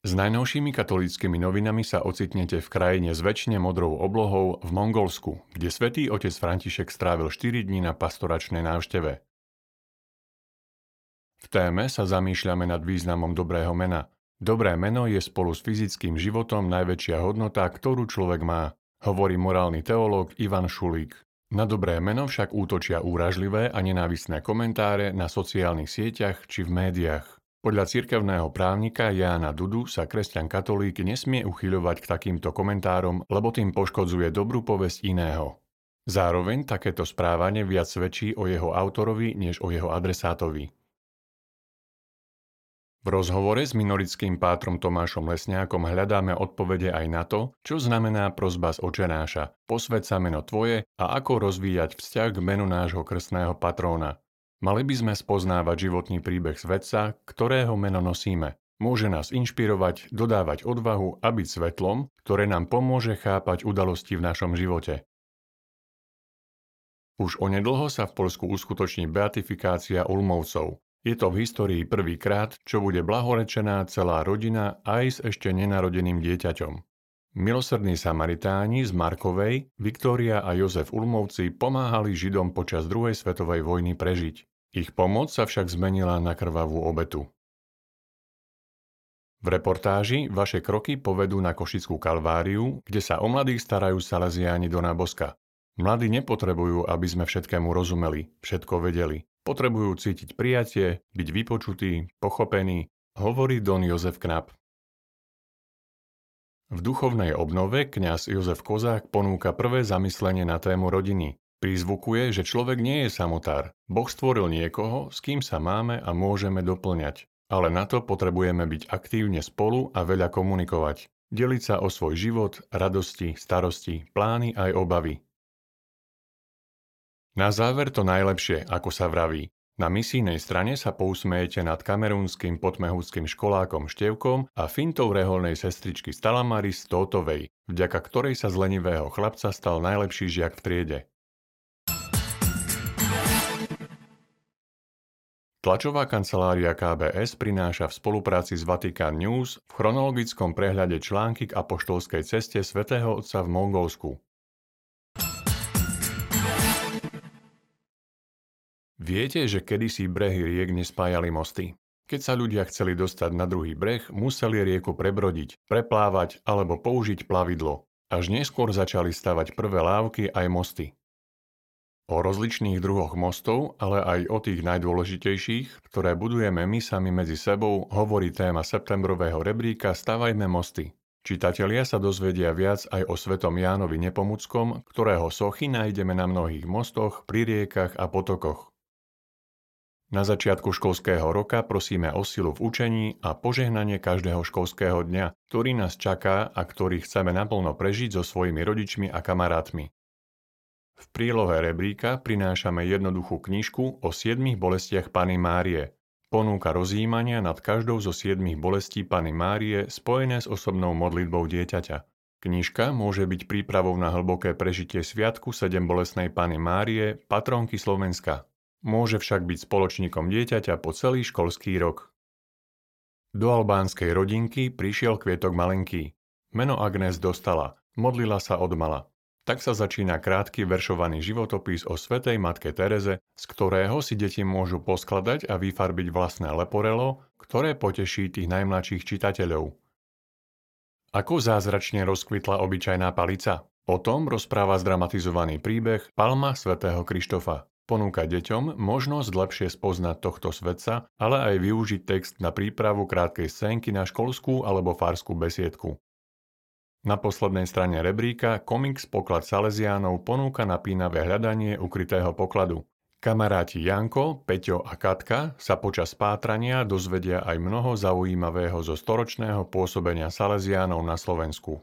S najnovšími katolíckými novinami sa ocitnete v krajine s väčšine modrou oblohou v Mongolsku, kde svätý otec František strávil 4 dní na pastoračnej návšteve. V téme sa zamýšľame nad významom dobrého mena. Dobré meno je spolu s fyzickým životom najväčšia hodnota, ktorú človek má, hovorí morálny teológ Ivan Šulík. Na dobré meno však útočia úražlivé a nenávisné komentáre na sociálnych sieťach či v médiách. Podľa cirkevného právnika Jána Dudu sa kresťan katolík nesmie uchyľovať k takýmto komentárom, lebo tým poškodzuje dobrú povesť iného. Zároveň takéto správanie viac svedčí o jeho autorovi než o jeho adresátovi. V rozhovore s minorickým pátrom Tomášom Lesňákom hľadáme odpovede aj na to, čo znamená prozba z očenáša, posved sa meno tvoje a ako rozvíjať vzťah k menu nášho krstného patróna. Mali by sme spoznávať životný príbeh svetca, ktorého meno nosíme. Môže nás inšpirovať, dodávať odvahu a byť svetlom, ktoré nám pomôže chápať udalosti v našom živote. Už onedlho sa v Polsku uskutoční beatifikácia Ulmovcov. Je to v histórii prvýkrát, čo bude blahorečená celá rodina aj s ešte nenarodeným dieťaťom. Milosrdní Samaritáni z Markovej, Viktória a Jozef Ulmovci pomáhali Židom počas druhej svetovej vojny prežiť. Ich pomoc sa však zmenila na krvavú obetu. V reportáži Vaše kroky povedú na Košickú kalváriu, kde sa o mladých starajú Salesiáni do Boska. Mladí nepotrebujú, aby sme všetkému rozumeli, všetko vedeli. Potrebujú cítiť prijatie, byť vypočutí, pochopení, hovorí Don Jozef Knap. V duchovnej obnove kňaz Jozef Kozák ponúka prvé zamyslenie na tému rodiny, Prizvukuje, že človek nie je samotár. Boh stvoril niekoho, s kým sa máme a môžeme doplňať. Ale na to potrebujeme byť aktívne spolu a veľa komunikovať. Deliť sa o svoj život, radosti, starosti, plány aj obavy. Na záver to najlepšie, ako sa vraví. Na misijnej strane sa pousmejete nad kamerúnskym potmehúckým školákom Števkom a fintou reholnej sestričky Stalamaris Tótovej, vďaka ktorej sa z lenivého chlapca stal najlepší žiak v triede. Tlačová kancelária KBS prináša v spolupráci s Vatican News v chronologickom prehľade články k apoštolskej ceste svätého Otca v Mongolsku. Viete, že kedysi brehy riek nespájali mosty? Keď sa ľudia chceli dostať na druhý breh, museli rieku prebrodiť, preplávať alebo použiť plavidlo. Až neskôr začali stavať prvé lávky aj mosty. O rozličných druhoch mostov, ale aj o tých najdôležitejších, ktoré budujeme my sami medzi sebou, hovorí téma septembrového rebríka Stavajme mosty. Čitatelia sa dozvedia viac aj o svetom Jánovi Nepomuckom, ktorého sochy nájdeme na mnohých mostoch, pri riekach a potokoch. Na začiatku školského roka prosíme o silu v učení a požehnanie každého školského dňa, ktorý nás čaká a ktorý chceme naplno prežiť so svojimi rodičmi a kamarátmi. V prílohe rebríka prinášame jednoduchú knižku o siedmých bolestiach Pany Márie. Ponúka rozjímania nad každou zo siedmých bolestí Pany Márie spojené s osobnou modlitbou dieťaťa. Knižka môže byť prípravou na hlboké prežitie sviatku 7 bolestnej Pany Márie, patronky Slovenska. Môže však byť spoločníkom dieťaťa po celý školský rok. Do albánskej rodinky prišiel kvietok malenký. Meno Agnes dostala, modlila sa od mala. Tak sa začína krátky veršovaný životopis o svetej matke Tereze, z ktorého si deti môžu poskladať a vyfarbiť vlastné leporelo, ktoré poteší tých najmladších čitateľov. Ako zázračne rozkvitla obyčajná palica? O tom rozpráva zdramatizovaný príbeh Palma svätého Krištofa. Ponúka deťom možnosť lepšie spoznať tohto svetca, ale aj využiť text na prípravu krátkej scénky na školskú alebo farskú besiedku. Na poslednej strane rebríka komiks Poklad Salesiánov ponúka napínavé hľadanie ukrytého pokladu. Kamaráti Janko, Peťo a Katka sa počas pátrania dozvedia aj mnoho zaujímavého zo storočného pôsobenia Salesiánov na Slovensku.